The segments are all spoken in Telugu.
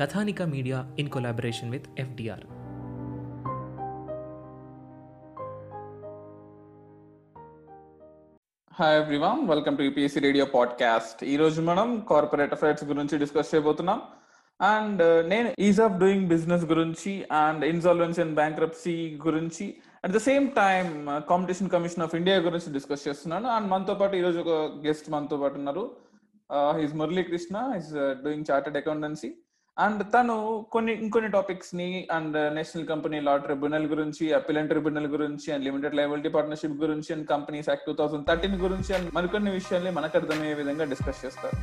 Kathanika media in collaboration with FDR. Hi everyone welcome to UPSC radio podcast ఈ రోజు మనం కార్పొరేట్ అఫైర్స్ గురించి డిస్కస్ చేయబోతున్నాం. అండ్ uh, నేను ఈజ్ ఆఫ్ డూయింగ్ బిజినెస్ గురించి అండ్ ఇన్సాల్వెన్సీ అండ్ బ్యాంక్రప్సీ గురించి at the same time competition commission of India గురించి డిస్కస్ చేస్తున్నాను. అండ్ మనతో పాటు ఈ రోజు ఒక గెస్ట్ మనతో పాటు ఉన్నారు. His Murali Krishna doing chartered accountancy and తను కొన్ని ఇంకొన్ని టాపిక్స్ని and national company law tribunal గురించి అపిలెంట్ ట్రిబ్యునల్ గురించి అండ్ లిమిటెడ్ లైబిలిటీ పార్ట్నర్షిప్ గురించి and companies act two thousand thirteen గురించి అండ్ మరికొన్ని విషయాల్ని మనకు అర్థమయ్యే విధంగా డిస్కస్ చేస్తారు.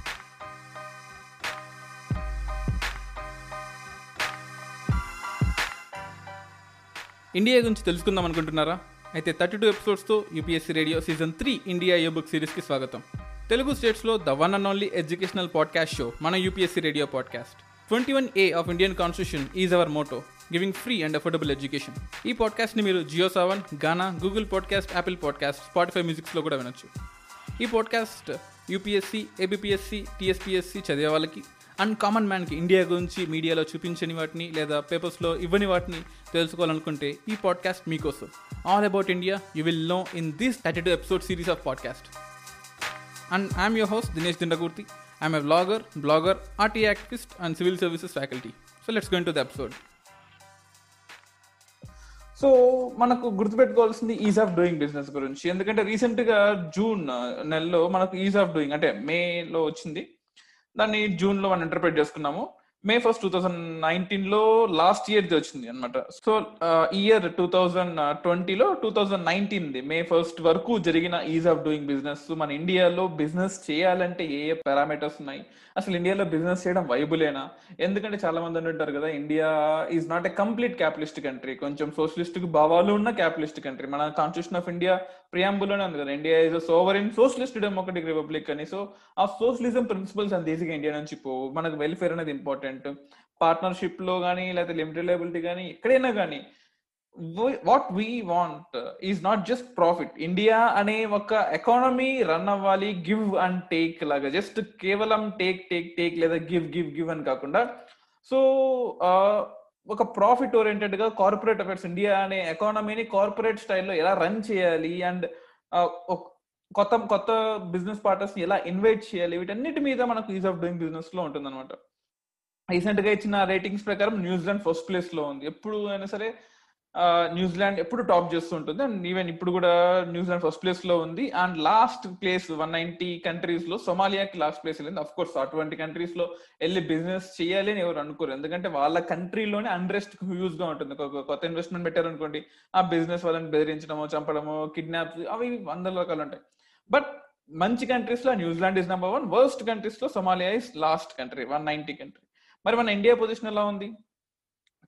ఇండియా గురించి తెలుసుకుందాం అనుకుంటున్నారా? అయితే thirty two ఎపిసోడ్స్తో UPSC radio season three India a book సిరీస్కి స్వాగతం. తెలుగు స్టేట్స్లో the one and only educational podcast show మన UPSC radio podcast twenty one A of Indian constitution is our motto giving free and affordable education ఈ పాడ్కాస్ట్ని మీరు Jio seven Gaana Google podcast Apple podcast Spotify మ్యూజిక్స్లో కూడా వినొచ్చు. ఈ పాడ్కాస్ట్ యూపీఎస్సీ ఏబిపిఎస్సి టీఎస్పీఎస్సి చదివే వాళ్ళకి అండ్ కామన్ మ్యాన్కి ఇండియా గురించి మీడియాలో చూపించని వాటిని లేదా పేపర్స్లో ఇవ్వని వాటిని తెలుసుకోవాలనుకుంటే ఈ పాడ్కాస్ట్ మీకోసం. All about India you will know in this thirty two episode series of podcast and I'm your host Dinesh Dindakurthi I'm a blogger blogger RTI activist and civil services faculty so let's going to the episode so మనకు గుర్తుపెట్టుకోవాల్సింది ఈజ్ ఆఫ్ డూయింగ్ బిజినెస్ గురించి. ఎందుకంటే రీసెంట్గా జూన్ నెలలో మనకు ఈజ్ ఆఫ్ డూయింగ్ అంటే మే లో వచ్చింది. దాన్ని జూన్లో మనం ఇంటర్ప్రిట్ చేసుకున్నాము. మే ఫస్ట్ టూ థౌజండ్ నైన్టీన్లో లాస్ట్ ఇయర్ వచ్చింది అనమాట సో ఇయర్ టూ థౌజండ్ ట్వంటీలో two thousand nineteen May first వరకు జరిగిన ఈజ్ ఆఫ్ డూయింగ్ బిజినెస్ మన ఇండియాలో బిజినెస్ చేయాలంటే ఏ ఏ పారామీటర్స్ ఉన్నాయి? అసలు ఇండియాలో బిజినెస్ చేయడం వైబులేనా ఎందుకంటే చాలా మంది అంటుంటారు కదా India is not a complete capitalist country కొంచెం సోషలిస్ట్ భావాలు ఉన్న క్యాపిటలిస్ట్ కంట్రీ మన కాన్స్టిట్యూషన్ ఆఫ్ ఇండియా ప్రియాంబుల్లోనే ఉంది కదా. India is sovereign socialist democratic republic అని. సో ఆ సోషలిజం ప్రిన్సిపల్స్ అంత ఈజీగా ఇండియా నుంచి పోవు మనకు వెల్ఫేర్ అనేది ఇంపార్టెంట్ పార్ట్నర్షిప్లో కానీ లేకపోతే లిమిటెడ్ లైబిలిటీ కానీ ఎక్కడైనా కానీ what we want is not just profit India అనే ఒక ఎకానమీ రన్ అవ్వాలి గివ్ అండ్ టేక్ లాగా. జస్ట్ కేవలం టేక్ టేక్ టేక్ లేదా గివ్ గివ్ గివ్ అని కాకుండా సో ఒక ప్రాఫిట్ ఓరియంటెడ్గా కార్పొరేట్ అఫైర్స్ ఇండియా అనే ఎకానమీని కార్పొరేట్ స్టైల్లో ఎలా రన్ చేయాలి అండ్ కొత్త కొత్త బిజినెస్ పార్ట్నర్స్ని ఎలా ఇన్వైట్ చేయాలి వీటన్నిటి మీద మనకు ఈజ్ ఆఫ్ డూయింగ్ బిజినెస్లో ఉంటుంది అనమాట రీసెంట్గా ఇచ్చిన రేటింగ్స్ ప్రకారం న్యూజిలాండ్ ఫస్ట్ ప్లేస్లో ఉంది. ఎప్పుడు అయినా సరే న్యూజిలాండ్ ఎప్పుడు టాప్ చేస్తూ ఉంటుంది అండ్ ఈవెన్ ఇప్పుడు కూడా న్యూజిలాండ్ ఫస్ట్ ప్లేస్లో ఉంది. And last place one ninety కంట్రీస్లో సొమాలియాకి లాస్ట్ ప్లేస్ వెళ్ళింది. అఫ్ కోర్స్ అటువంటి కంట్రీస్లో వెళ్ళి బిజినెస్ చేయాలి అని ఎవరు అనుకోరు. ఎందుకంటే వాళ్ళ కంట్రీలోనే అన్రెస్ట్ యూజ్గా ఉంటుంది. కొత్త ఇన్వెస్ట్మెంట్ పెట్టారు అనుకోండి ఆ బిజినెస్ వాళ్ళని బెదిరించడమో చంపడమో కిడ్నాప్స్ అవి వందల రకాలు ఉంటాయి. బట్ మంచి కంట్రీస్లో New Zealand is number one worst కంట్రీస్లో Somalia is last country one ninety country మరి మన ఇండియా పొజిషన్ ఎలా ఉంది?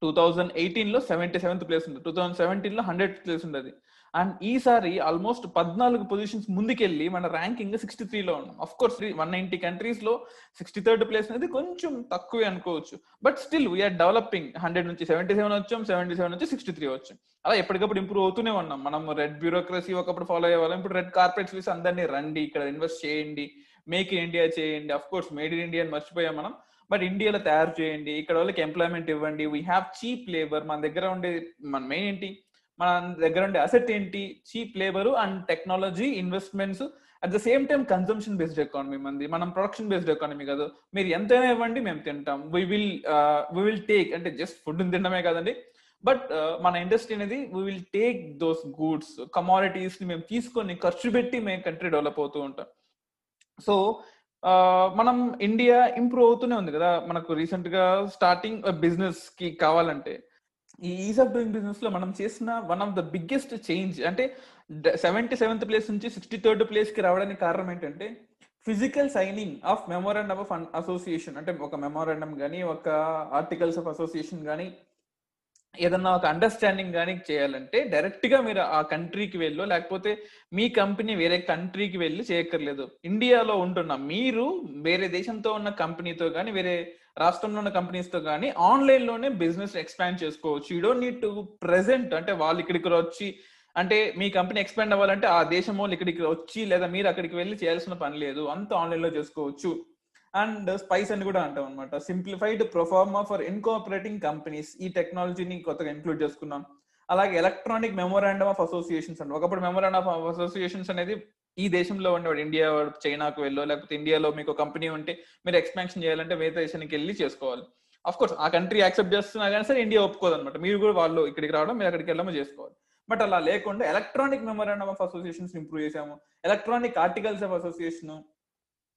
టూ థౌజండ్ ఎయిటీన్లో సెవెంటీ సెవెంత్ ప్లేస్ ఉంది. టూ థౌసండ్ సెవెంటీన్లో హండ్రెడ్ ప్లేస్ ఉండదు. అండ్ ఈసారి ఆల్మోస్ట్ పద్నాలుగు పొజిషన్స్ ముందుకెళ్ళి మన ర్యాంకింగ్ సిక్స్టీ త్రీలో ఉన్నాం. అఫ్ కోర్స్ వన్ నైన్టీ కంట్రీస్లో సిక్స్టీ థర్డ్ ప్లేస్ అనేది కొంచెం తక్కువే అనుకోవచ్చు. But still we are developing hundred నుంచి సెవెంటీ సెవెన్ వచ్చాం సెవెంటీ సెవెన్ నుంచి సిక్స్టీ త్రీ వచ్చాం. అలా ఎప్పటికప్పుడు ఇంప్రూవ్ అవుతూనే ఉన్నాం. మనం రెడ్ బ్యూరోక్రసీ ఒకప్పుడు ఫాలో అయ్యే వాళ్ళం ఇప్పుడు రెడ్ కార్పొరేట్స్ వేసి అందరినీ రండి ఇక్కడ ఇన్వెస్ట్ చేయండి మేక్ ఇన్ ఇండియా చేయండి. Of course made in India అని మర్చిపోయాం మనం. బట్ ఇండియాలో తయారు చేయండి ఇక్కడ వాళ్ళకి ఎంప్లాయ్మెంట్ ఇవ్వండి. వీ హ్యావ్ చీప్ లేబర్ మన దగ్గర ఉండే మన మెయిన్ ఏంటి? మన దగ్గర ఉండే అసెట్ ఏంటి? Cheap labour and technology investments at the same time consumption based economy మంది. మనం ప్రొడక్షన్ బేస్డ్ ఎకానమీ కాదు. మీరు ఎంతైనా ఇవ్వండి మేము తింటాం. We will we will take అంటే జస్ట్ ఫుడ్ తినడమే కాదండి. బట్ uh, మన ఇండస్ట్రీ అనేది we will take those goods కమాడిటీస్ని మేము తీసుకొని ఖర్చు పెట్టి మేము కంట్రీ డెవలప్ అవుతూ ఉంటాం. సో మనం ఇండియా ఇంప్రూవ్ అవుతూనే ఉంది కదా. మనకు రీసెంట్గా స్టార్టింగ్ బిజినెస్కి కావాలంటే ఈ ఈజ్ ఆఫ్ డూయింగ్ బిజినెస్లో మనం చేసిన one of the biggest change అంటే సెవెంటీ సెవెంత్ ప్లేస్ నుంచి సిక్స్టీ థర్డ్ ప్లేస్కి రావడానికి కారణం ఏంటంటే physical signing of memorandum of association అంటే ఒక మెమోరాండమ్ కానీ ఒక ఆర్టికల్స్ ఆఫ్ అసోసియేషన్ కానీ ఏదన్నా ఒక అండర్స్టాండింగ్ కానీ చేయాలంటే డైరెక్ట్గా మీరు ఆ కంట్రీకి వెళ్ళో లేకపోతే మీ కంపెనీ వేరే కంట్రీకి వెళ్ళి చేయక్కర్లేదు. ఇండియాలో ఉంటున్న మీరు వేరే దేశంతో ఉన్న కంపెనీతో కానీ వేరే రాష్ట్రంలో ఉన్న కంపెనీస్తో కానీ ఆన్లైన్లోనే బిజినెస్ ఎక్స్పాండ్ చేసుకోవచ్చు. You don't need to present అంటే వాళ్ళు ఇక్కడికి వచ్చి అంటే మీ కంపెనీ ఎక్స్పాండ్ అవ్వాలంటే ఆ దేశం వాళ్ళు ఇక్కడికి వచ్చి లేదా మీరు అక్కడికి వెళ్ళి చేయాల్సిన పని లేదు. అంత ఆన్లైన్లో చేసుకోవచ్చు. అండ్ స్పైస్ అని కూడా అంటాం అనమాట simplified proforma for incorporating companies ఈ టెక్నాలజీని కొత్తగా ఇంక్లూడ్ చేసుకున్నాం. అలాగే ఎలక్ట్రానిక్ మెమోరాండమ్ ఆఫ్ అసోసియేషన్స్ అండి. ఒకప్పుడు మెమోరాండమ్ ఆఫ్ అసోసియేషన్స్ అనేది ఈ దేశంలో ఉండేవాడు. ఇండియా చైనాకు వెళ్ళో లేకపోతే ఇండియాలో మీకు కంపెనీ ఉంటే మీరు ఎక్స్పాన్షన్ చేయాలంటే వేరే దేశానికి వెళ్ళి చేసుకోవాలి. అఫ్ కోర్స్ ఆ కంట్రీ యాక్సెప్ట్ చేస్తున్నా కానీ సరే ఇండియా ఒప్పుకోదు అనమాట మీరు కూడా వాళ్ళు ఇక్కడికి రావడం మీరు అక్కడికి వెళ్ళమో చేసుకోవాలి. బట్ అలా లేకుండా electronic memorandum of associations improve చేసాము electronic articles of association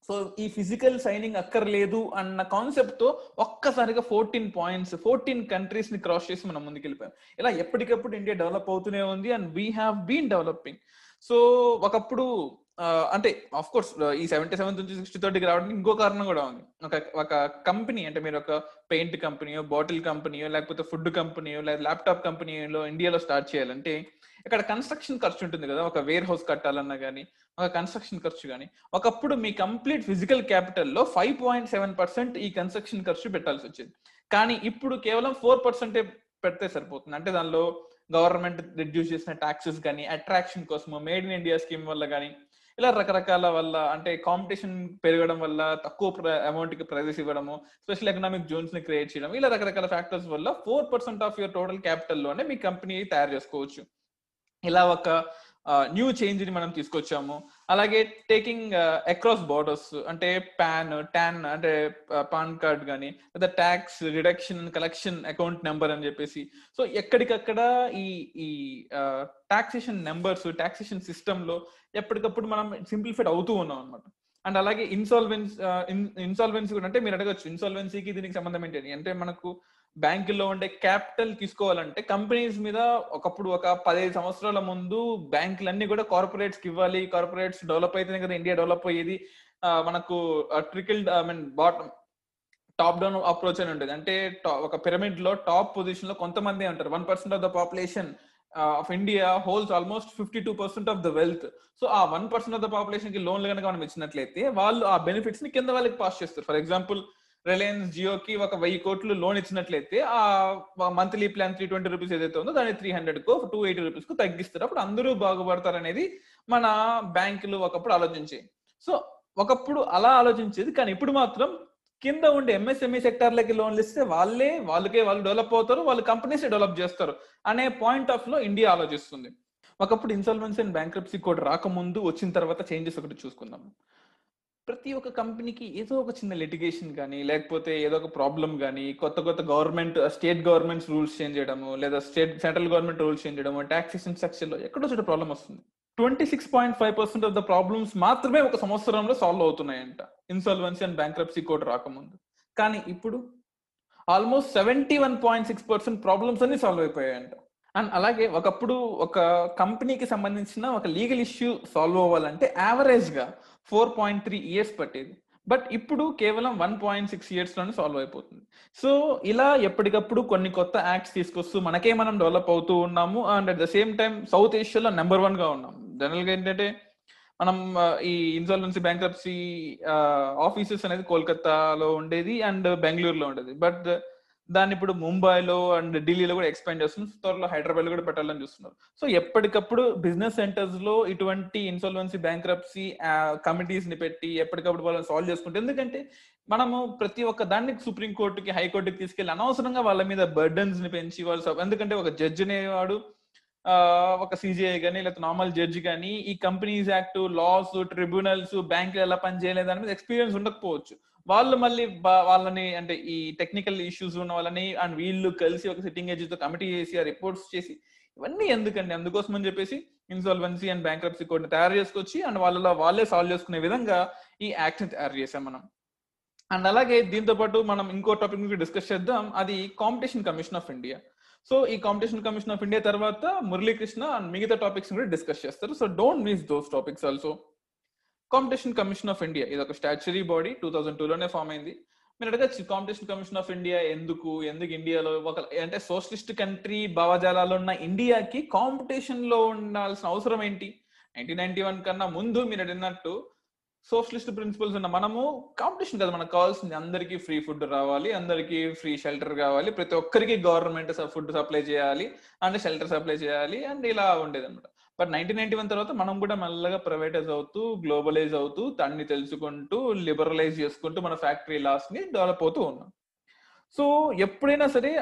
so ఈ ఫిజికల్ సైనింగ్ అక్కర్లేదు అన్న కాన్సెప్ట్తో ఒక్కసారిగా ఫోర్టీన్ పాయింట్స్ ఫోర్టీన్ కంట్రీస్ని క్రాస్ చేసి మనం ముందుకెళ్ళిపోయాం. ఇలా ఎప్పటికప్పుడు ఇండియా డెవలప్ అవుతూనే ఉంది and we have been developing so ఒకప్పుడు అంటే ఆఫ్ కోర్స్ ఈ సెవెంటీ సెవెంత్ నుంచి సిక్స్టీ థర్టీకి రావడానికి ఇంకో కారణం కూడా ఉంది. ఒక ఒక కంపెనీ అంటే మీరు ఒక పెయింట్ కంపెనీయో బాటిల్ కంపెనీయో లేకపోతే ఫుడ్ కంపెనీయో లేదా ల్యాప్టాప్ కంపెనీలో ఇండియాలో స్టార్ట్ చేయాలంటే ఇక్కడ కన్స్ట్రక్షన్ ఖర్చు ఉంటుంది కదా ఒక వేర్ హౌస్ కట్టాలన్నా కానీ ఒక కన్స్ట్రక్షన్ ఖర్చు కానీ ఒకప్పుడు మీ కంప్లీట్ ఫిజికల్ క్యాపిటల్లో ఫైవ్ పాయింట్ సెవెన్ పర్సెంట్ ఈ కన్స్ట్రక్షన్ ఖర్చు పెట్టాల్సి వచ్చేది. కానీ ఇప్పుడు కేవలం ఫోర్ పర్సెంటే పెడితే సరిపోతుంది. అంటే దానిలో గవర్నమెంట్ రిడ్యూస్ చేసిన ట్యాక్సెస్ కానీ అట్రాక్షన్ కోసము మేడ్ ఇన్ ఇండియా స్కీమ్ వల్ల కానీ ఇలా రకరకాల వల్ల అంటే కాంపిటీషన్ పెరగడం వల్ల తక్కువ అమౌంట్కి ప్రైజెస్ ఇవ్వడము స్పెషల్ ఎకనామిక్ జోన్స్ని క్రియేట్ చేయడం ఇలా రకరకాల ఫ్యాక్టర్స్ వల్ల four percent of your total క్యాపిటల్లోనే మీ కంపెనీ తయారు చేసుకోవచ్చు. ఇలా ఒక న్యూ చేంజ్ని మనం తీసుకొచ్చాము. అలాగే టేకింగ్ అక్రాస్ బార్డర్స్ అంటే పాన్ టాన్ అంటే పాన్ కార్డ్ కానీ లేదా tax reduction collection account number అని చెప్పేసి. సో ఎక్కడికక్కడ ఈ ఈ టాక్సేషన్ నెంబర్స్ టాక్సేషన్ సిస్టమ్లో ఎప్పటికప్పుడు మనం సింప్లిఫైడ్ అవుతూ ఉన్నాం అనమాట అండ్ అలాగే ఇన్సాల్వెన్స్ ఇన్సాల్వెన్సీ కూడా అంటే మీరు అడగచ్చు. ఇన్సాల్వెన్సీకి దీనికి సంబంధం ఏంటి అంటే మనకు బ్యాంకుల్లో ఉండే క్యాపిటల్ తీసుకోవాలంటే కంపెనీస్ మీద ఒకప్పుడు ఒక పదిహేను సంవత్సరాల ముందు బ్యాంకులన్నీ కూడా కార్పొరేట్స్కి ఇవ్వాలి కార్పొరేట్స్ డెవలప్ అయితేనే కదా ఇండియా డెవలప్ అయ్యేది. మనకు trickle I mean bottom top down approach అని ఉంటుంది అంటే ఒక పిరమిడ్లో టాప్ పొజిషన్లో కొంతమంది ఉంటారు. One percent of the population of India holds almost fifty two percent of the wealth. So ఆ వన్ పర్సెంట్ ఆఫ్ ద పాపులేషన్కి లోన్లు కనుక మనం ఇచ్చినట్లయితే వాళ్ళు ఆ బెనిఫిట్స్ని కింద వాళ్ళకి పాస్ చేస్తారు. ఫర్ ఎగ్జాంపుల్ రిలయన్స్ జియోకి ఒక వెయ్యి కోట్లు లోన్ ఇచ్చినట్లయితే ఆ monthly plan three twenty rupees ఏదైతే ఉందో దాన్ని త్రీ హండ్రెడ్ కో టూ ఎయిటీ రూపీస్కు తగ్గిస్తారు. అప్పుడు అందరూ బాగుపడతారు అనేది మన బ్యాంకులు ఒకప్పుడు ఆలోచించాయి సో ఒకప్పుడు అలా ఆలోచించేది కానీ ఇప్పుడు మాత్రం కింద ఉండే ఎంఎస్ఎంఈ సెక్టార్లకి లోన్లు ఇస్తే వాళ్ళే వాళ్ళకే వాళ్ళు డెవలప్ అవుతారు వాళ్ళు కంపెనీస్ డెవలప్ చేస్తారు అనే పాయింట్ ఆఫ్లో ఇండియా ఆలోచిస్తుంది. ఒకప్పుడు ఇన్సాల్వెన్సీ అండ్ బ్యాంక్రప్సీ కోడ్ రాకముందు వచ్చిన తర్వాత చేంజెస్ ఒకటి చూసుకుందాం. ప్రతి ఒక్క కంపెనీకి ఏదో ఒక చిన్న లిటిగేషన్ కానీ లేకపోతే ఏదో ఒక ప్రాబ్లం కానీ కొత్త కొత్త government state governments rules change చేయడము లేదా state central government rules change చేయడము టాక్సేషన్ సెక్షన్లో ఎక్కడో చోట ప్రాబ్లం వస్తుంది. Twenty six point five percent of the problems మాత్రమే ఒక సంవత్సరంలో సాల్వ్ అవుతున్నాయంట. ఇన్సాల్వెన్సీ అండ్ బ్యాంక్రప్సీ కోడ్ రాకముందు. కానీ ఇప్పుడు almost seventy one point six percent problems అన్ని సాల్వ్ అయిపోయాయంట. అండ్ అలాగే ఒకప్పుడు ఒక కంపెనీకి సంబంధించిన ఒక లీగల్ ఇష్యూ సాల్వ్ అవ్వాలంటే యావరేజ్గా ఫోర్ పాయింట్ త్రీ ఇయర్స్ పట్టేది. బట్ ఇప్పుడు కేవలం వన్ పాయింట్ సిక్స్ ఇయర్స్లోనే సాల్వ్ అయిపోతుంది. సో ఇలా ఎప్పటికప్పుడు కొన్ని కొత్త యాక్ట్స్ తీసుకొస్తూ మనకే మనం డెవలప్ అవుతూ ఉన్నాము. And at the same time south ఏషియాలో number వన్గా ఉన్నాం. జనరల్గా ఏంటంటే మనం ఈ ఇన్సాల్వెన్సీ బ్యాంక్రప్సీ ఆఫీసెస్ అనేది కోల్కతాలో ఉండేది. అండ్ బెంగళూరులో ఉండేది. బట్ దాన్ని ఇప్పుడు ముంబైలో అండ్ ఢిల్లీలో కూడా ఎక్స్పాండ్ చేస్తున్నారు. త్వరలో హైదరాబాద్లో కూడా పెట్టాలని చూస్తున్నారు. సో ఎప్పటికప్పుడు బిజినెస్ సెంటర్స్లో ఇటువంటి ఇన్సాల్వెన్సీ బ్యాంక్రప్సీ కమిటీస్ని పెట్టి ఎప్పటికప్పుడు వాళ్ళని సాల్వ్ చేసుకుంటే ఎందుకంటే మనము ప్రతి ఒక్క దాన్ని సుప్రీం కోర్టుకి హైకోర్టుకి తీసుకెళ్ళి అనవసరంగా వాళ్ళ మీద బర్డన్స్ని పెంచి వాళ్ళు ఎందుకంటే ఒక జడ్జి అనేవాడు ఒక సిజిఐ కానీ లేకపోతే నార్మల్ జడ్జి కానీ ఈ కంపెనీస్ యాక్ట్ లాస్ ట్రిబ్యునల్స్ బ్యాంకులు ఎలా పనిచేయలేదు దాని మీద ఎక్స్పీరియన్స్ ఉండకపోవచ్చు. వాళ్ళు మళ్ళీ వాళ్ళని అంటే ఈ టెక్నికల్ ఇష్యూస్ ఉన్న వాళ్ళని అండ్ వీళ్ళు కలిసి ఒక సిట్టింగ్ ఏజ్తో కమిటీ చేసి ఆ రిపోర్ట్స్ చేసి ఇవన్నీ ఎందుకండి? అందుకోసం అని చెప్పేసి ఇన్సాల్వెన్సీ అండ్ బ్యాంక్రప్సీ కోడ్ని తయారు చేసుకొచ్చి అండ్ వాళ్ళలో వాళ్ళే సాల్వ్ చేసుకునే విధంగా ఈ యాక్ట్ తయారు చేసాం మనం. అండ్ అలాగే దీంతో పాటు మనం ఇంకో టాపిక్ గురించి డిస్కస్ చేద్దాం. అది competition commission of India so ఈ కాంపిటీషన్ కమిషన్ ఆఫ్ ఇండియా తర్వాత మురళీకృష్ణ అండ్ మిగతా టాపిక్స్ కూడా డిస్కస్ చేస్తారు. So don't miss those topics also competition commission of India ఇది ఒక స్టాచ్యురీ బాడీ టూ థౌసండ్ టూలోనే ఫామ్ అయింది. మీరు అడగచ్చు కాంపిటీషన్ కమిషన్ ఆఫ్ ఇండియా ఎందుకు ఎందుకు ఇండియాలో ఒక అంటే సోషలిస్ట్ కంట్రీ భావజాలాలు ఉన్న ఇండియాకి కాంపిటీషన్లో ఉండాల్సిన అవసరం ఏంటి? నైన్టీన్ నైన్టీ వన్ కన్నా ముందు మీరు అడిగినట్టు సోషలిస్ట్ ప్రిన్సిపల్స్ ఉన్న మనము కాంపిటీషన్ కదా మనకు కావాల్సింది అందరికీ ఫ్రీ ఫుడ్ రావాలి అందరికీ ఫ్రీ షెల్టర్ కావాలి ప్రతి ఒక్కరికి గవర్నమెంట్ ఫుడ్ సప్లై చేయాలి అండ్ షెల్టర్ సప్లై చేయాలి అండ్ ఇలా ఉండేది అనమాట బట్ నైన్టీన్ నైన్టీ వన్ తర్వాత మనం కూడా మెల్లగా ప్రైవేటైజ్ అవుతూ గ్లోబలైజ్ అవుతూ దాన్ని తెలుసుకుంటూ లిబరలైజ్ చేసుకుంటూ మన ఫ్యాక్టరీ లాస్ని డెవలప్ అవుతూ ఉన్నాం. సో ఎప్పుడైనా సరే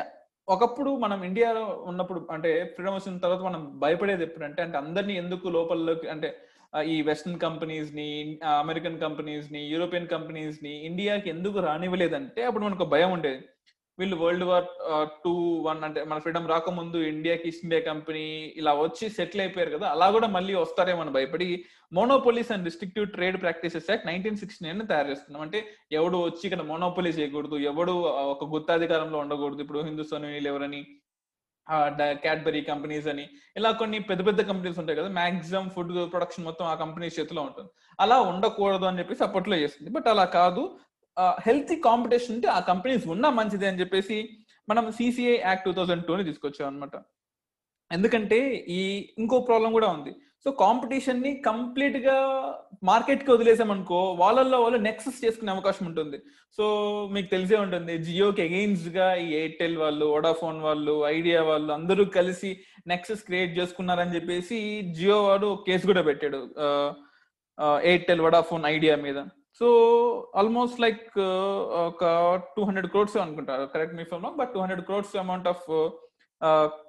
ఒకప్పుడు మనం ఇండియాలో ఉన్నప్పుడు అంటే ఫ్రీడమ్ వచ్చిన తర్వాత మనం భయపడేది ఎప్పుడంటే అంటే అందరినీ ఎందుకు లోపల్లోకి అంటే ఈ వెస్టర్న్ కంపెనీస్ని అమెరికన్ కంపెనీస్ని యూరోపియన్ కంపెనీస్ని ఇండియాకి ఎందుకు రానివ్వలేదంటే అప్పుడు మనకు భయం ఉండేది. వీళ్ళు వరల్డ్ వార్ టూ వన్ అంటే మన ఫ్రీడమ్ రాకముందు ఇండియాకి ఈస్ట్ ఇండియా కంపెనీ ఇలా వచ్చి సెటిల్ అయిపోయారు కదా అలా కూడా మళ్ళీ వస్తారేమో అని భయపడి monopolies and restrictive trade practices act nineteen sixty nine తయారు చేస్తున్నాం. అంటే ఎవడు వచ్చి ఇక్కడ మోనోపోలీ చేయకూడదు ఎవడు ఒక గుత్తాధికారంలో ఉండకూడదు. ఇప్పుడు హిందుస్థాన్ ఎవరని క్యాడ్బరీ కంపెనీస్ అని ఇలా కొన్ని పెద్ద పెద్ద కంపెనీస్ ఉంటాయి కదా మాక్సిమం ఫుడ్ ప్రొడక్షన్ మొత్తం ఆ కంపెనీ చేతిలో ఉంటుంది. అలా ఉండకూడదు అని చెప్పేసి అప్పట్లో చేస్తుంది. బట్ అలా కాదు హెల్తీ కాంపిటీషన్ ఉంటే ఆ కంపెనీస్ ఉన్నా మంచిది అని చెప్పేసి మనం సిసిఐ యాక్ట్ టూ థౌజండ్ టూని తీసుకొచ్చాం అనమాట ఎందుకంటే ఈ ఇంకో ప్రాబ్లం కూడా ఉంది. సో కాంపిటీషన్ని కంప్లీట్గా మార్కెట్కి వదిలేసామనుకో వాళ్ళల్లో వాళ్ళు నెక్సెస్ చేసుకునే అవకాశం ఉంటుంది. సో మీకు తెలిసే ఉంటుంది జియోకి అగెయిన్స్ట్గా ఈ ఎయిర్టెల్ వాళ్ళు వోడాఫోన్ వాళ్ళు ఐడియా వాళ్ళు అందరూ కలిసి నెక్సెస్ క్రియేట్ చేసుకున్నారని చెప్పేసి జియో వాడు కేసు కూడా పెట్టాడు. ఎయిర్టెల్ వడాఫోన్ ఐడియా మీద. సో ఆల్మోస్ట్ లైక్ ఒక టూ హండ్రెడ్ క్రోడ్స్ అనుకుంటారు. Correct me phone but two hundred crores amount of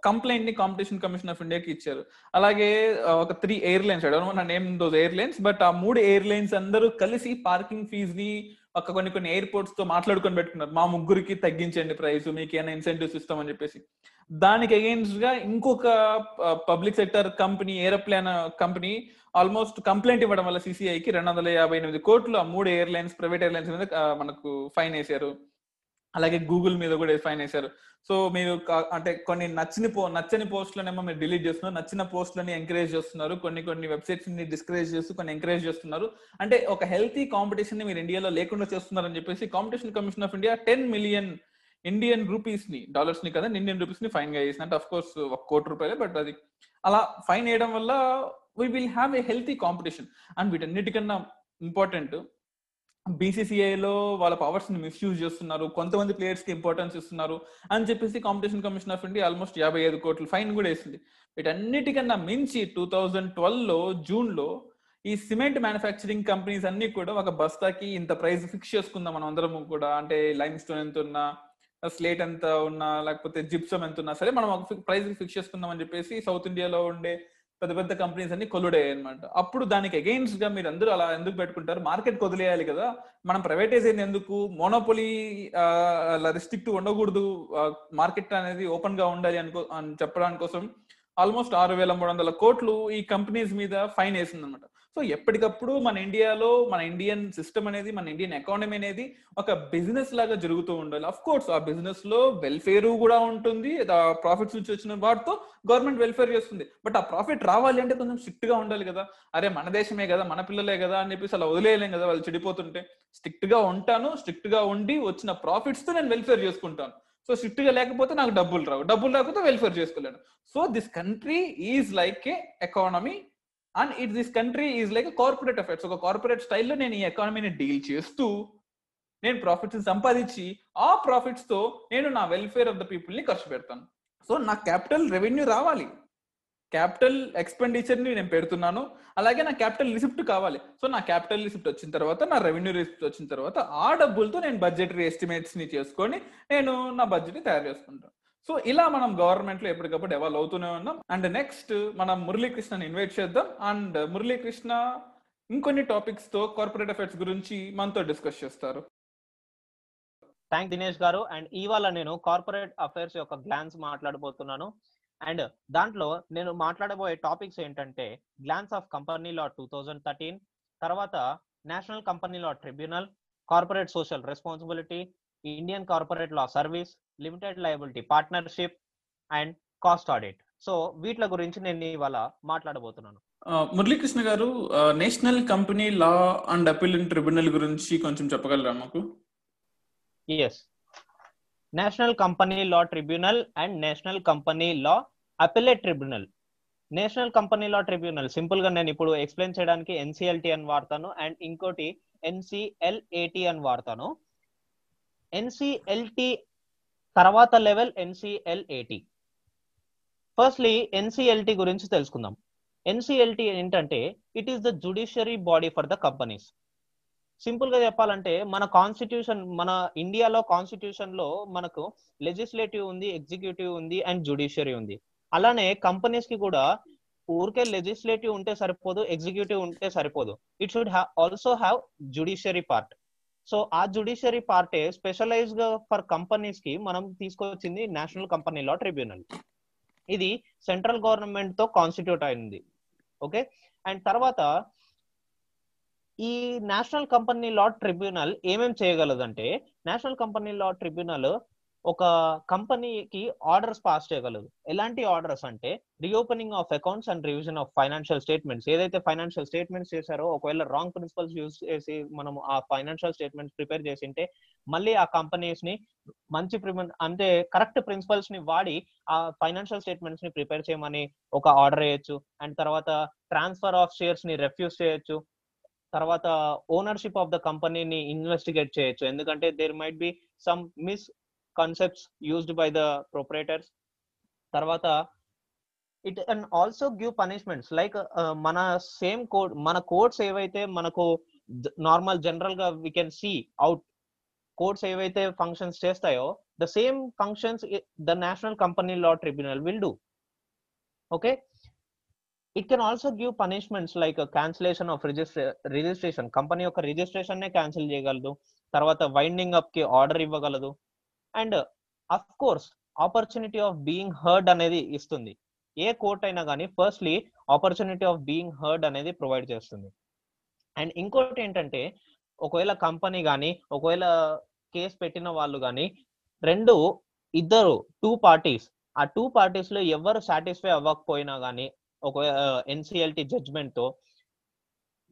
కంప్లైంట్ని competition commission of ఇండియాకి ఇచ్చారు. అలాగే ఒక త్రీ ఎయిర్లైన్స్ నా నేమ్ దోస్ ఎయిర్లైన్స్ బట్ ఆ మూడు ఎయిర్లైన్స్ అందరూ కలిసి పార్కింగ్ ఫీజ్ని ఒక కొన్ని కొన్ని ఎయిర్పోర్ట్స్తో మాట్లాడుకొని పెట్టుకున్నారు. మా ముగ్గురికి తగ్గించండి ప్రైస్ మీకు ఏమైనా ఇన్సెంటివ్స్ ఇస్తామని చెప్పేసి. దానికి అగైన్స్గా ఇంకొక public sector company aeroplane company almost complaint ఇవ్వడం వల్ల సిసిఐకి రెండు వందల యాభై ఎనిమిది కోట్లు ఆ మూడు ఎయిర్లైన్స్ ప్రైవేట్ ఎయిర్లైన్స్ మీద మనకు ఫైన్ వేశారు అలాగే గూగుల్ మీద కూడా ఫైన్ వేశారు సో మీరు అంటే కొన్ని నచ్చని పో నచ్చని పోస్టులనేమో మీరు డిలీట్ చేస్తున్నారు. నచ్చిన పోస్టులని ఎంకరేజ్ చేస్తున్నారు. కొన్ని కొన్ని వెబ్సైట్స్ని డిస్కరేజ్ చేస్తూ కొన్ని ఎంకరేజ్ చేస్తున్నారు. అంటే ఒక హెల్తీ కాంపిటీషన్ని మీరు ఇండియాలో లేకుండా చేస్తున్నారని చెప్పేసి competition commission of India ten million Indian రూపీస్ని డాలర్స్ని కదా ఇండియన్ రూపీస్ని ఫైన్గా చేసిన అంటే అఫ్ కోర్స్ ఒక కోటి రూపాయలే బట్ అది అలా ఫైన్ వేయడం వల్ల we will have a healthy competition and వీటన్నిటికన్నా important బీసీసీఐలో వాళ్ళ పవర్స్ని మిస్యూజ్ చేస్తున్నారు కొంతమంది ప్లేయర్స్కి ఇంపార్టెన్స్ ఇస్తున్నారు అని చెప్పేసి competition commission of India almost యాభై ఐదు కోట్ల ఫైన్ కూడా వేసింది. వీటన్నిటికన్నా మించి టూ థౌజండ్ ట్వెల్వ్లో జూన్లో ఈ సిమెంట్ మ్యానుఫ్యాక్చరింగ్ కంపెనీస్ అన్ని కూడా ఒక బస్తాకి ఇంత ప్రైస్ ఫిక్స్ చేసుకుందాం మనం అందరం కూడా. అంటే లైమ్ స్టోన్ ఎంత ఉన్నా స్లేట్ ఎంత ఉన్నా లేకపోతే జిప్సమ్ ఎంత ఉన్నా సరే మనం ఒక ప్రైస్ ఫిక్స్ చేసుకుందాం అని చెప్పేసి సౌత్ ఇండియాలో ఉండే పెద్ద పెద్ద కంపెనీస్ అన్ని కొల్లుడయ్యాయి అనమాట అప్పుడు దానికి అగెయిన్స్ట్గా మీరు అందరూ అలా ఎందుకు పెట్టుకుంటారు? మార్కెట్ కొదిలేయాలి కదా. మనం ప్రైవేటైజ్ అయింది ఎందుకు మోనోపొలీ రిస్ట్రిక్ట్ ఉండకూడదు. మార్కెట్ అనేది ఓపెన్గా ఉండాలి అనుకో అని చెప్పడానికి కోసం ఆల్మోస్ట్ ఆరు వేల మూడు వందల కోట్లు ఈ కంపెనీస్ మీద ఫైన్ వేసింది అనమాట సో ఎప్పటికప్పుడు మన ఇండియాలో మన ఇండియన్ సిస్టమ్ అనేది మన ఇండియన్ ఎకానమీ అనేది ఒక బిజినెస్ లాగా జరుగుతూ ఉండాలి. అఫ్ కోర్స్ ఆ బిజినెస్లో వెల్ఫేర్ కూడా ఉంటుంది. ప్రాఫిట్స్ నుంచి వచ్చిన వాటితో గవర్నమెంట్ వెల్ఫేర్ చేస్తుంది. బట్ ఆ ప్రాఫిట్ రావాలి అంటే కొంచెం స్ట్రిక్ట్గా ఉండాలి కదా. అరే మన దేశమే కదా మన పిల్లలే కదా అని చెప్పేసి అలా వదిలేయలేం కదా వాళ్ళు చెడిపోతుంటే. స్ట్రిక్ట్గా ఉంటాను స్ట్రిక్ట్గా ఉండి వచ్చిన ప్రాఫిట్స్తో నేను వెల్ఫేర్ చేసుకుంటాను. సో స్ట్రిక్ట్గా లేకపోతే నాకు డబ్బులు రావు. డబ్బులు రాకపోతే వెల్ఫేర్ చేసుకోలేను. So this country is like a economy and it this country is like corporate effects ఒక కార్పొరేట్ స్టైల్లో నేను ఈ ఎకానమీని డీల్ చేస్తూ నేను ప్రాఫిట్స్ సంపాదించి ఆ ప్రాఫిట్స్తో నేను నా వెల్ఫేర్ ఆఫ్ ద పీపుల్ని ఖర్చు పెడతాను. సో నా క్యాపిటల్ రెవెన్యూ రావాలి. క్యాపిటల్ ఎక్స్పెండిచర్ని నేను పెడుతున్నాను. అలాగే నా క్యాపిటల్ రిసిప్ట్ కావాలి. సో నా క్యాపిటల్ రిసిప్ట్ వచ్చిన తర్వాత నా రెవెన్యూ రిసిప్ట్ వచ్చిన తర్వాత ఆ డబ్బులతో నేను బడ్జెటరీ ఎస్టిమేట్స్ని చేసుకొని నేను నా బడ్జెట్ని తయారు చేసుకుంటాను. సో ఇలా మనం గవర్నమెంట్లో ఎప్పటికప్పుడు డెవలప్ అవుతూనే ఉన్నాం. అండ్ నెక్స్ట్ మనం మురళీకృష్ణని ఇన్వైట్ చేద్దాం. అండ్ మురళీకృష్ణ ఇంకొన్ని టాపిక్స్తో కార్పొరేట్ అఫైర్స్ గురించి మనతో డిస్కస్ చేస్తారు. థ్యాంక్ దినేష్ గారు. అండ్ ఇవాళ నేను కార్పొరేట్ అఫైర్స్ యొక్క గ్లాన్స్ మాట్లాడబోతున్నాను. అండ్ దాంట్లో నేను మాట్లాడబోయే టాపిక్స్ ఏంటంటే glance of company law two thousand thirteen తర్వాత national company law tribunal corporate social responsibility Indian corporate law service limited liability partnership and cost audit so వీటి గురించి నేను ఇవాళ మాట్లాడబోతున్నాను. మురళీకృష్ణ గారు national company law and appeal tribunal గురించి కొంచెం చెప్పగలరా మాకు? Yes national company law tribunal and national company law appellate tribunal. National company law tribunal సింపుల్గా నేను ఇప్పుడు ఎక్స్ప్లెయిన్ చేయడానికి ఎన్సిఎల్టీ అని వాడతాను అండ్ ఇంకోటి ఎన్సిఎల్ఏటి అని వాడతాను. ఎన్సిఎల్టి తర్వాత లెవెల్ ఎన్సిఎల్ఏటి ఫస్ట్లీ ఎన్సిఎల్టి గురించి తెలుసుకుందాం. ఎన్సిఎల్టి ఏంటంటే it is the judiciary body for the companies సింపుల్గా చెప్పాలంటే మన కాన్స్టిట్యూషన్ మన ఇండియాలో కాన్స్టిట్యూషన్లో మనకు లెజిస్లేటివ్ ఉంది ఎగ్జిక్యూటివ్ ఉంది అండ్ జుడిషియరీ ఉంది. అలానే కంపెనీస్కి కూడా ఊరికే లెజిస్లేటివ్ ఉంటే సరిపోదు ఎగ్జిక్యూటివ్ ఉంటే సరిపోదు. It should have also have judiciary part so ఆ జుడిషియరీ పార్టే స్పెషలైజ్గా ఫర్ కంపెనీస్కి మనం తీసుకొచ్చింది నేషనల్ కంపెనీ లా ట్రిబ్యునల్. ఇది సెంట్రల్ గవర్నమెంట్తో కాన్స్టిట్యూట్ అయింది. ఓకే? అండ్ తర్వాత ఈ నేషనల్ కంపెనీ లా ట్రిబ్యునల్ ఏమేం చేయగలదంటే నేషనల్ కంపెనీ లా ట్రిబ్యునల్ ఒక కంపెనీకి ఆర్డర్స్ పాస్ చేయగలదు. ఎలాంటి ఆర్డర్స్ అంటే reopening of accounts and revision of financial statements. ఏదైతే ఫైనాన్షియల్ స్టేట్మెంట్స్ చేశారో ఒకవేళ రాంగ్ ప్రిన్సిపల్స్ యూజ్ చేసి మనం ఆ ఫైనాన్షియల్ స్టేట్మెంట్స్ ప్రిపేర్ చేసింటే మళ్ళీ ఆ కంపెనీస్ని మంచి అంటే కరెక్ట్ ప్రిన్సిపల్స్ని వాడి ఆ ఫైనాన్షియల్ స్టేట్మెంట్స్ని ప్రిపేర్ చేయమని ఒక ఆర్డర్ చేయొచ్చు అండ్ తర్వాత ట్రాన్స్ఫర్ ఆఫ్ షేర్స్ని రెఫ్యూజ్ చేయొచ్చు. తర్వాత ఓనర్షిప్ ఆఫ్ ద కంపెనీని ఇన్వెస్టిగేట్ చేయొచ్చు. ఎందుకంటే there might be some miss concepts used by the proprietors తర్వాత it and also give punishments like మన సేమ్ కోడ్ మన కోడ్స్ ఏవైతే మనకు నార్మల్ జనరల్గా we can see out codes ఏవైతే ఫంక్షన్స్ చేస్తాయో the same functions the national company law tribunal will do okay it can also give punishments like cancellation of registry registration company యొక్క రిజిస్ట్రేషన్ నే క్యాన్సిల్ చేయగలదు. తర్వాత వైండింగ్ అప్కి ఆర్డర్ ఇవ్వగలదు. And of course opportunity of being heard అనేది ఇస్తుంది. ఏ కోర్ట్ అయినా కానీ firstly opportunity of being heard అనేది ప్రొవైడ్ చేస్తుంది. అండ్ ఇంకోటి ఏంటంటే ఒకవేళ కంపెనీ కానీ ఒకవేళ కేసు పెట్టిన వాళ్ళు కానీ రెండు ఇద్దరు టూ పార్టీస్ ఆ టూ పార్టీస్లో ఎవరు సాటిస్ఫై అవ్వకపోయినా కానీ ఒక NCLT జడ్జ్మెంట్తో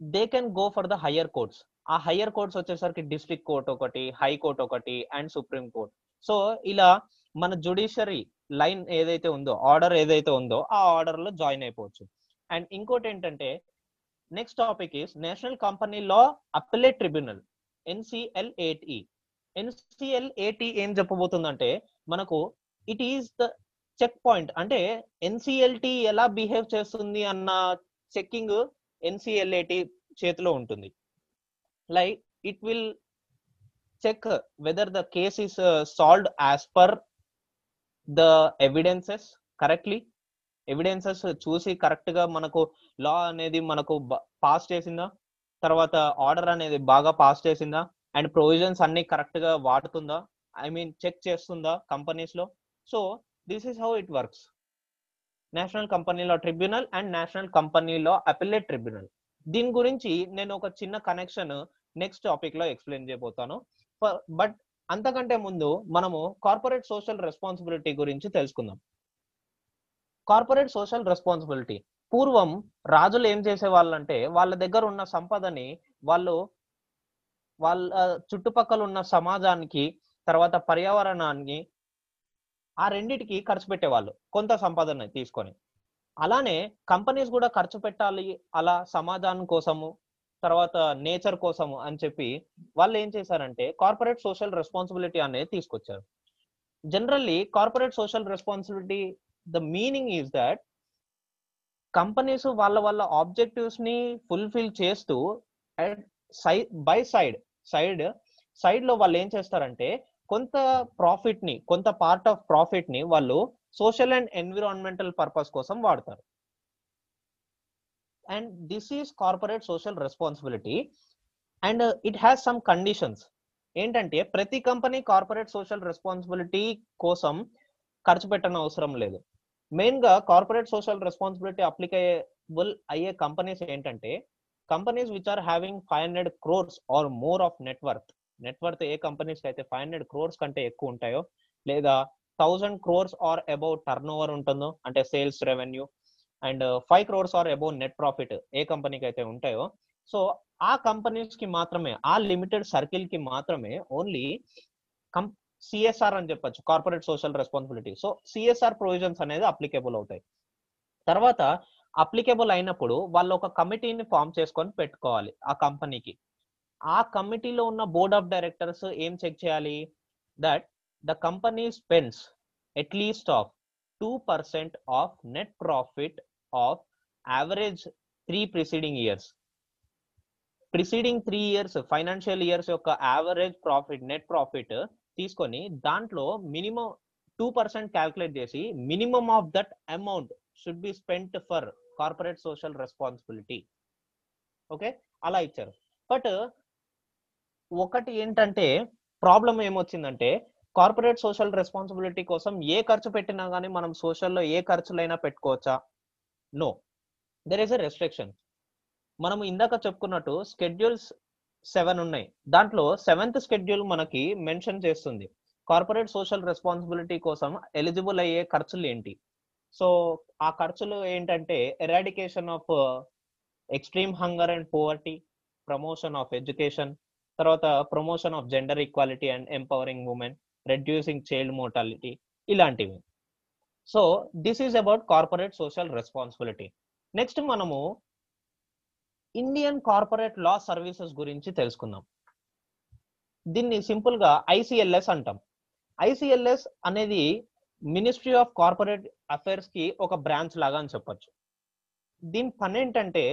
they can go for the higher courts ఆ హయ్యర్ కోర్ట్స్ వచ్చేసరికి డిస్ట్రిక్ట్ కోర్ట్ ఒకటి హై కోర్ట్ ఒకటి అండ్ సుప్రీం కోర్ట్ సో ఇలా మన జుడిషియరీ లైన్ ఏదైతే ఉందో ఆర్డర్ ఏదైతే ఉందో ఆ ఆర్డర్లో జాయిన్ అయిపోవచ్చు. అండ్ ఇంకోటి ఏంటంటే next topic is national company law appellate tribunal NCLAT NCLAT ఏం చెప్పబోతుందంటే మనకు it is the check point అంటే ఎన్సిఎల్టి ఎలా బిహేవ్ చేస్తుంది అన్న చెక్కింగ్ ఎన్సిఎల్ఏటి చేతిలో ఉంటుంది. Like it will check whether the case is solved as per the evidences correctly evidences చూసి కరెక్ట్గా మనకు లా అనేది మనకు పాస్ చేసిందా? తర్వాత ఆర్డర్ అనేది బాగా పాస్ చేసిందా? అండ్ ప్రొవిజన్స్ అన్ని కరెక్ట్గా వాడుతుందా? ఐ మీన్ చెక్ చేస్తుందా కంపెనీస్లో? So this is how it works national company law tribunal and national company law appellate tribunal దీని గురించి నేను ఒక చిన్న కనెక్షన్ నెక్స్ట్ టాపిక్లో ఎక్స్ప్లెయిన్ చేయబోతాను. బట్ అంతకంటే ముందు మనము కార్పొరేట్ సోషల్ రెస్పాన్సిబిలిటీ గురించి తెలుసుకుందాం. Corporate social responsibility. పూర్వం రాజులు ఏం చేసే వాళ్ళంటే వాళ్ళ దగ్గర ఉన్న సంపదని వాళ్ళు వాళ్ళ చుట్టుపక్కల ఉన్న సమాజానికి తర్వాత పర్యావరణానికి ఆ రెండిటికి ఖర్చు పెట్టేవాళ్ళు కొంత సంపదని తీసుకొని. అలానే కంపెనీస్ కూడా ఖర్చు పెట్టాలి అలా సమాజాన్ని కోసము తర్వాత నేచర్ కోసము అని చెప్పి వాళ్ళు ఏం చేశారంటే కార్పొరేట్ సోషల్ రెస్పాన్సిబిలిటీ అనేది తీసుకొచ్చారు. Generally corporate social responsibility the meaning is that companies వాళ్ళ వాళ్ళ ఆబ్జెక్టివ్స్ని ఫుల్ఫిల్ చేస్తూ సైడ్ బై సైడ్ సైడ్ సైడ్లో వాళ్ళు ఏం చేస్తారంటే కొంత ప్రాఫిట్ని కొంత పార్ట్ ఆఫ్ ప్రాఫిట్ని వాళ్ళు సోషల్ అండ్ ఎన్విరాన్మెంటల్ పర్పస్ కోసం వాడతారు. And this is corporate social responsibility and it has some conditions ఏంటంటే ప్రతి కంపెనీ కార్పొరేట్ సోషల్ రెస్పాన్సిబిలిటీ కోసం ఖర్చు పెట్టడం అవసరం లేదు. మెయిన్గా కార్పొరేట్ సోషల్ రెస్పాన్సిబిలిటీ అప్లికేబుల్ అయ్యే కంపెనీస్ ఏంటంటే companies which are having five hundred crores or more of network network A companies అయితే ఫైవ్ హండ్రెడ్ క్రోర్స్ కంటే ఎక్కువ ఉంటాయో లేదా thousand crores or above turnover ఉంటుందో అంటే sales revenue and five crores or above net profit ఏ కంపెనీకి అయితే ఉంటాయో. సో ఆ కంపెనీస్కి మాత్రమే ఆ లిమిటెడ్ సర్కిల్కి మాత్రమే ఓన్లీ కం సిఎస్ఆర్ అని చెప్పొచ్చు corporate social responsibility. So CSR provisions అనేది అప్లికేబుల్ అవుతాయి. తర్వాత అప్లికేబుల్ అయినప్పుడు వాళ్ళు ఒక కమిటీని ఫామ్ చేసుకొని పెట్టుకోవాలి ఆ కంపెనీకి. ఆ కమిటీలో ఉన్న బోర్డ్ ఆఫ్ డైరెక్టర్స్ ఏం చెక్ చేయాలి? That the company spends at least of two percent of net profit of average three preceding years preceding three years financial years యొక్క యావరేజ్ ప్రాఫిట్ నెట్ ప్రాఫిట్ తీసుకొని దాంట్లో మినిమం టూ పర్సెంట్ క్యాల్కులేట్ చేసి minimum of that amount should be spent for corporate social responsibility okay అలా ఇచ్చారు. బట్ ఒకటి ఏంటంటే ప్రాబ్లం ఏమొచ్చిందంటే కార్పొరేట్ సోషల్ రెస్పాన్సిబిలిటీ కోసం ఏ ఖర్చు పెట్టినా కానీ మనం సోషల్లో ఏ ఖర్చులైనా పెట్టుకోవచ్చా? No there is a restriction మనం ఇందాక చెప్పుకున్నట్టు స్కెడ్యూల్స్ సెవెన్ ఉన్నాయి. దాంట్లో సెవెంత్ స్కెడ్యూల్ మనకి మెన్షన్ చేస్తుంది. కార్పొరేట్ సోషల్ రెస్పాన్సిబిలిటీ కోసం ఎలిజిబుల్ అయ్యే ఖర్చులు ఏంటి? సో ఆ ఖర్చులు ఏంటంటే eradication of extreme hunger and poverty promotion of education తర్వాత promotion of gender equality and empowering women reducing child mortality ఇలాంటివి. So this is about corporate social responsibility. Next మనము ఇండియన్ కార్పొరేట్ లా సర్వీసెస్ గురించి తెలుసుకుందాం. దీన్ని సింపుల్గా ఐసిఎల్ఎస్ అంటాం. ఐసిఎల్ఎస్ అనేది మినిస్ట్రీ ఆఫ్ కార్పొరేట్ అఫైర్స్కి ఒక బ్రాంచ్ లాగా అని చెప్పొచ్చు. దీని పని ఏంటంటే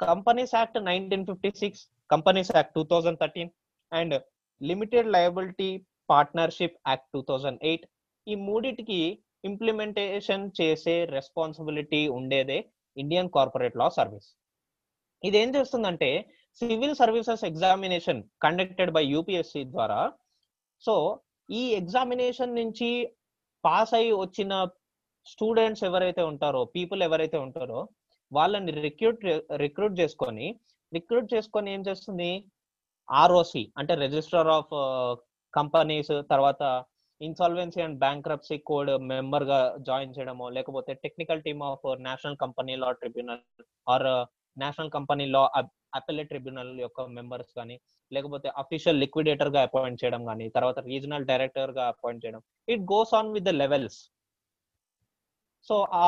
companies act nineteen fifty six companies act two thousand thirteen and limited liability partnership act two thousand eight ఈ మూడిటికి ఇంప్లిమెంటేషన్ చేసే రెస్పాన్సిబిలిటీ ఉండేదే ఇండియన్ కార్పొరేట్ లా సర్వీస్ ఇది ఏం చేస్తుందంటే civil services examination conducted by UPSC ద్వారా సో ఈ ఎగ్జామినేషన్ నుంచి పాస్ అయి వచ్చిన స్టూడెంట్స్ ఎవరైతే ఉంటారో పీపుల్ ఎవరైతే ఉంటారో వాళ్ళని రిక్రూట్ రిక్రూట్ చేసుకొని రిక్రూట్ చేసుకొని ఏం చేస్తుంది? ఆర్ఓసి అంటే రిజిస్టర్ ఆఫ్ కంపెనీస్ తర్వాత ఇన్సాల్వెన్సీ అండ్ బ్యాంక్రప్సీ కోడ్ మెంబర్గా జాయిన్ చేయడమో లేకపోతే technical team of national company law tribunal or national company law appellate tribunal యొక్క మెంబర్స్ కానీ లేకపోతే అఫీషియల్ లిక్విడేటర్గా అపాయింట్ చేయడం కానీ తర్వాత రీజనల్ డైరెక్టర్గా అపాయింట్ చేయడం it goes on with the levels so ఆ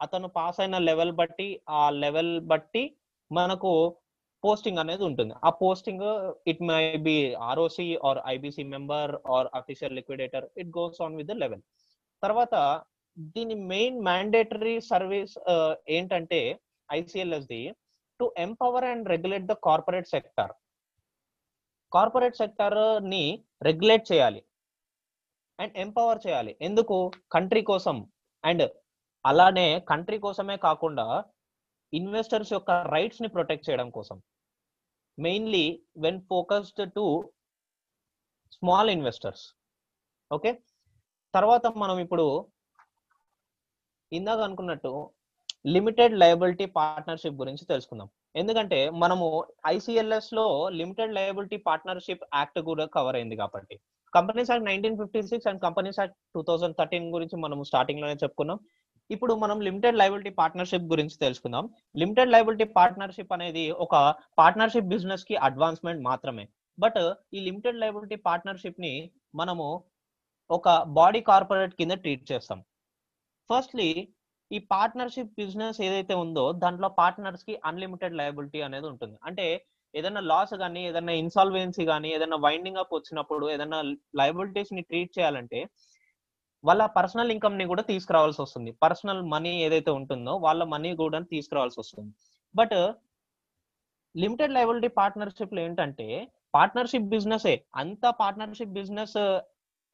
అతను పాస్ అయిన లెవెల్ బట్టి ఆ లెవెల్ బట్టి మనకు పోస్టింగ్ అనేది ఉంటుంది. ఆ posting it may be ROC or IBC member or official liquidator it goes on with the level. తర్వాత దీని మెయిన్ మ్యాండేటరీ సర్వీస్ ఏంటంటే ICLS the to empower and regulate the corporate sector. Corporate సెక్టర్ని regulate చేయాలి. అండ్ ఎంపవర్ చేయాలి. ఎందుకు? కంట్రీ కోసం. అండ్ అలానే కంట్రీ కోసమే కాకుండా ఇన్వెస్టర్స్ యొక్క రైట్స్ని ప్రొటెక్ట్ చేయడం కోసం. Mainly when focused to small investors okay తర్వాత మనం ఇప్పుడు ఇందాక అనుకున్నట్టు లిమిటెడ్ లయబిలిటీ పార్ట్నర్షిప్ గురించి తెలుసుకుందాం. ఎందుకంటే మనము ఐసిఎల్ఎస్లో లిమిటెడ్ లయబిలిటీ పార్ట్నర్షిప్ యాక్ట్ కూడా కవర్ అయింది కాబట్టి. Companies act nineteen fifty six and companies act two thousand thirteen గురించి మనం స్టార్టింగ్లోనే చెప్పుకున్నాం. ఇప్పుడు మనం లిమిటెడ్ లైబిలిటీ పార్ట్నర్షిప్ గురించి తెలుసుకుందాం. లిమిటెడ్ లైబిలిటీ పార్ట్నర్షిప్ అనేది ఒక పార్ట్నర్షిప్ బిజినెస్కి అడ్వాన్స్మెంట్ మాత్రమే. బట్ ఈ లిమిటెడ్ లైబిలిటీ పార్ట్నర్షిప్ని మనము ఒక బాడీ కార్పొరేట్ కింద ట్రీట్ చేస్తాం. ఫస్ట్లీ ఈ పార్ట్నర్షిప్ బిజినెస్ ఏదైతే ఉందో దాంట్లో పార్ట్నర్స్కి అన్లిమిటెడ్ లయబిలిటీ అనేది ఉంటుంది. అంటే ఏదైనా లాస్ కానీ ఏదైనా ఇన్సాల్వెన్సీ కానీ ఏదైనా వైండింగ్ అప్ వచ్చినప్పుడు ఏదైనా లయబిలిటీస్ని ట్రీట్ చేయాలంటే వాళ్ళ పర్సనల్ ఇన్కమ్ని కూడా తీసుకురావాల్సి వస్తుంది. పర్సనల్ మనీ ఏదైతే ఉంటుందో వాళ్ళ మనీ కూడా తీసుకురావాల్సి వస్తుంది. బట్ లిమిటెడ్ లైబిలిటీ పార్ట్నర్షిప్లో ఏంటంటే పార్ట్నర్షిప్ బిజినెస్. అంత పార్ట్నర్షిప్ బిజినెస్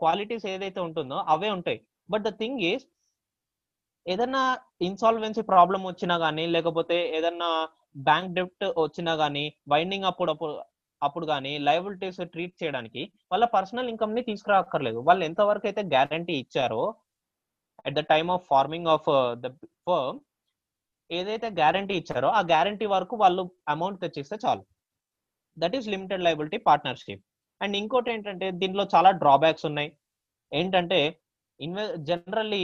క్వాలిటీస్ ఏదైతే ఉంటుందో అవే ఉంటాయి. బట్ ద థింగ్ ఈస్ ఏదన్నా ఇన్సాల్వెన్సీ ప్రాబ్లం వచ్చినా గానీ లేకపోతే ఏదన్నా బ్యాంక్ డెప్ట్ వచ్చినా గానీ వైండింగ్ అప్పుడు అప్పుడు కానీ లయబిలిటీస్ ట్రీట్ చేయడానికి వాళ్ళ పర్సనల్ ఇన్కమ్ని తీసుకురాక్కర్లేదు. వాళ్ళు ఎంతవరకు అయితే గ్యారంటీ ఇచ్చారో at the time of forming of the firm ఏదైతే గ్యారంటీ ఇచ్చారో ఆ గ్యారంటీ వరకు వాళ్ళు అమౌంట్ తెచ్చిస్తే చాలు. That is limited liability partnership and ఇంకోటి ఏంటంటే దీంట్లో చాలా డ్రాబ్యాక్స్ ఉన్నాయి. ఏంటంటే ఇన్వె జనరల్లీ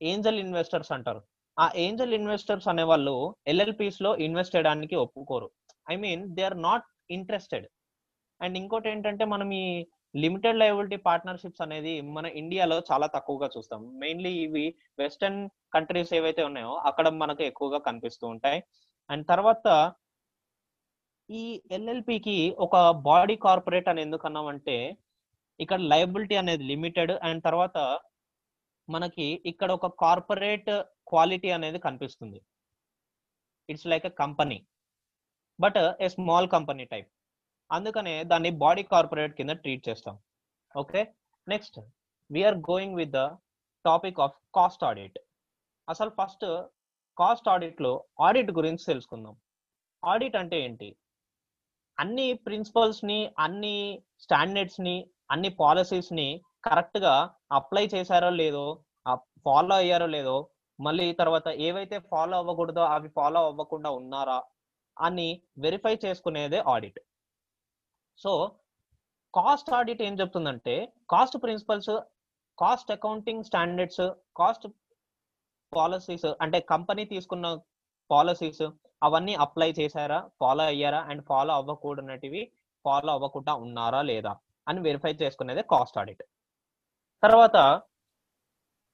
ఏంజల్ ఇన్వెస్టర్స్ అంటారు. ఆ ఏంజల్ ఇన్వెస్టర్స్ అనే వాళ్ళు ఎల్ఎల్పిస్లో ఇన్వెస్ట్ చేయడానికి ఒప్పుకోరు. I mean they are not interested and ఇంకోటి ఏంటంటే మనం ఈ లిమిటెడ్ లయబిలిటీ పార్ట్నర్షిప్స్ అనేది మన ఇండియాలో చాలా తక్కువగా చూస్తాం. మెయిన్లీ ఇవి వెస్టర్న్ కంట్రీస్ ఏవైతే ఉన్నాయో అక్కడ మనకు ఎక్కువగా కనిపిస్తూ ఉంటాయి. అండ్ తర్వాత ఈ ఎల్ఎల్పికి ఒక బాడీ కార్పొరేట్ అని ఎందుకన్నామంటే ఇక్కడ లయబిలిటీ అనేది లిమిటెడ్ అండ్ తర్వాత మనకి ఇక్కడ ఒక కార్పొరేట్ క్వాలిటీ అనేది కనిపిస్తుంది. It's like a company. But a small company type. అందుకనే దాన్ని బాడీ కార్పొరేట్ కింద ట్రీట్ చేస్తాం. Okay next we're going with the topic of cost audit అసలు ఫస్ట్ కాస్ట్ ఆడిట్లో ఆడిట్ గురించి తెలుసుకుందాం. ఆడిట్ అంటే ఏంటి? అన్ని ప్రిన్సిపల్స్ని అన్ని స్టాండర్డ్స్ని అన్ని పాలసీస్ని కరెక్ట్గా అప్లై చేశారో లేదో ఫాలో అయ్యారో లేదో మళ్ళీ తర్వాత ఏవైతే ఫాలో అవ్వకూడదో అవి ఫాలో అవ్వకుండా ఉన్నారా అని వెరిఫై చేసుకునేదే ఆడిట్ సో కాస్ట్ ఆడిట్ ఏం చెప్తుందంటే cost principles cost accounting standards cost policies అంటే కంపెనీ తీసుకున్న పాలసీస్ అవన్నీ అప్లై చేశారా ఫాలో అయ్యారా అండ్ ఫాలో అవ్వకూడనటివి ఫాలో అవ్వకుండా ఉన్నారా లేదా అని వెరిఫై చేసుకునేదే కాస్ట్ ఆడిట్ తర్వాత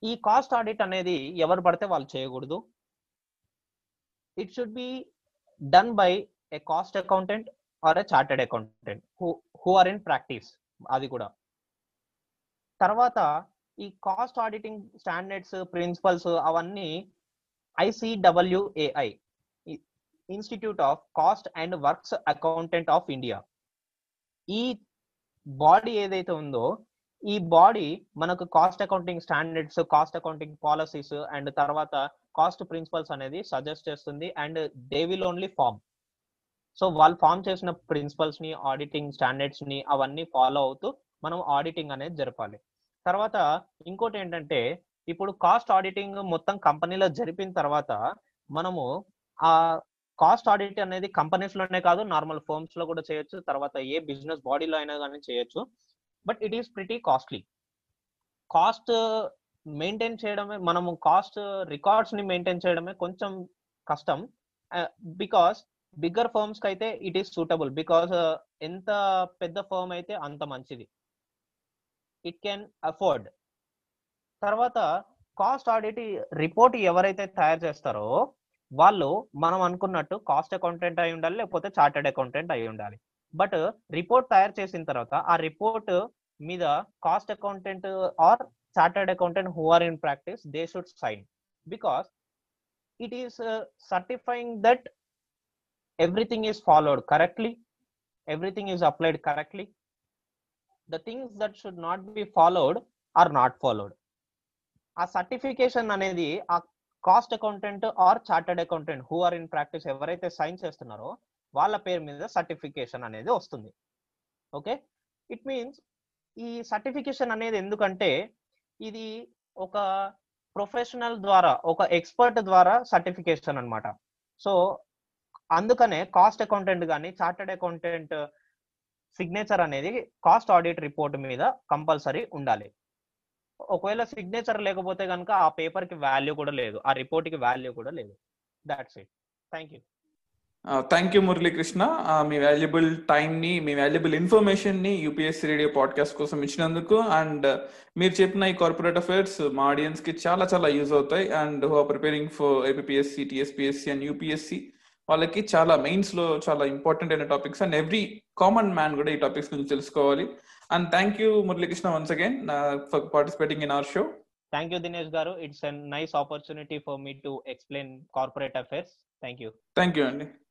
ఈ కాస్ట్ ఆడిట్ అనేది ఎవరు పడితే వాళ్ళు చేయకూడదు. It should be done by a cost accountant or a chartered accountant. Who who are in practice. అది కూడా. తర్వాత ఈ కాస్ట్ ఆడిటింగ్ స్టాండర్డ్స్ ప్రిన్సిపల్స్ అవన్నీ ICWAI institute of cost and works accountant of India. ఈ బాడీ ఏదైతే ఉందో ఈ బాడీ మనకు cost accounting standards cost accounting policies and తర్వాత కాస్ట్ ప్రిన్సిపల్స్ అనేది సజెస్ట్ చేస్తుంది and they will only form so వాళ్ళు ఫామ్ చేసిన ప్రిన్సిపల్స్ని ఆడిటింగ్ స్టాండర్డ్స్ని అవన్నీ ఫాలో అవుతూ మనం ఆడిటింగ్ అనేది జరపాలి. తర్వాత ఇంకోటి ఏంటంటే ఇప్పుడు కాస్ట్ ఆడిటింగ్ మొత్తం కంపెనీలో జరిపిన తర్వాత మనము ఆ కాస్ట్ ఆడిట్ అనేది కంపెనీస్లోనే కాదు నార్మల్ ఫర్మ్స్లో కూడా చేయొచ్చు తర్వాత ఏ బిజినెస్ బాడీలో అయినా కానీ చేయొచ్చు. But it is pretty costly. Cost maintain చేయడమే మనము కాస్ట్ రికార్డ్స్ని మెయింటైన్ చేయడమే కొంచెం కష్టం. బికాస్ బిగ్గర్ ఫర్మ్స్కి అయితే ఇట్ ఈస్ సూటబుల్ బికాస్ ఎంత పెద్ద ఫర్మ్ అయితే అంత మంచిది. ఇట్ కెన్ అఫోర్డ్ తర్వాత కాస్ట్ ఆడిట్ రిపోర్ట్ ఎవరైతే తయారు చేస్తారో వాళ్ళు మనం అనుకున్నట్టు కాస్ట్ అకౌంటెంట్ అయి ఉండాలి లేకపోతే చార్టెడ్ అకౌంటెంట్ అయి ఉండాలి. బట్ రిపోర్ట్ తయారు చేసిన తర్వాత ఆ రిపోర్ట్ మీద cost accountant or chartered accountant who are in practice they should sign because it is certifying that everything is followed correctly everything is applied correctly the things that should not be followed or not followed ఆ సర్టిఫికేషన్ అనేది ఆ cost accountant or chartered accountant who are in practice ఎవరైతే సైన్ చేస్తున్నారో వాళ్ళ పేరు మీద సర్టిఫికేషన్ అనేది వస్తుంది. ఓకే ఇట్ మీన్స్ ఈ సర్టిఫికేషన్ అనేది ఎందుకంటే ఇది ఒక ప్రొఫెషనల్ ద్వారా ఒక ఎక్స్పర్ట్ ద్వారా సర్టిఫికేషన్ అనమాట సో అందుకనే కాస్ట్ అకౌంటెంట్ కానీ చార్టెడ్ అకౌంటెంట్ సిగ్నేచర్ అనేది కాస్ట్ ఆడిట్ రిపోర్ట్ మీద కంపల్సరీ ఉండాలి. ఒకవేళ సిగ్నేచర్ లేకపోతే కనుక ఆ పేపర్కి వాల్యూ కూడా లేదు. ఆ రిపోర్ట్కి వాల్యూ కూడా లేదు. That's it thank you thank you Muralikrishna me valuable టైంని మీ వాల్యుబుల్ ఇన్ఫర్మేషన్ని యూపీఎస్సీ రేడియో పాడ్కాస్ట్ కోసం ఇచ్చినందుకు అండ్ మీరు చెప్పిన ఈ కార్పొరేట్ అఫైర్స్ మా ఆడియన్స్కి చాలా చాలా యూజ్ అవుతాయి. And who are preparing for APSC TSPSC and UPSC వాళ్ళకి చాలా మెయిన్స్లో చాలా ఇంపార్టెంట్ అయిన topics and every common man కూడా ఈ టాపిక్స్ గురించి తెలుసుకోవాలి. And thank you Muralikrishna once again for participating in our show thank you Dinesh గారు. It's a nice opportunity for me to explain corporate affairs thank you thank you అండి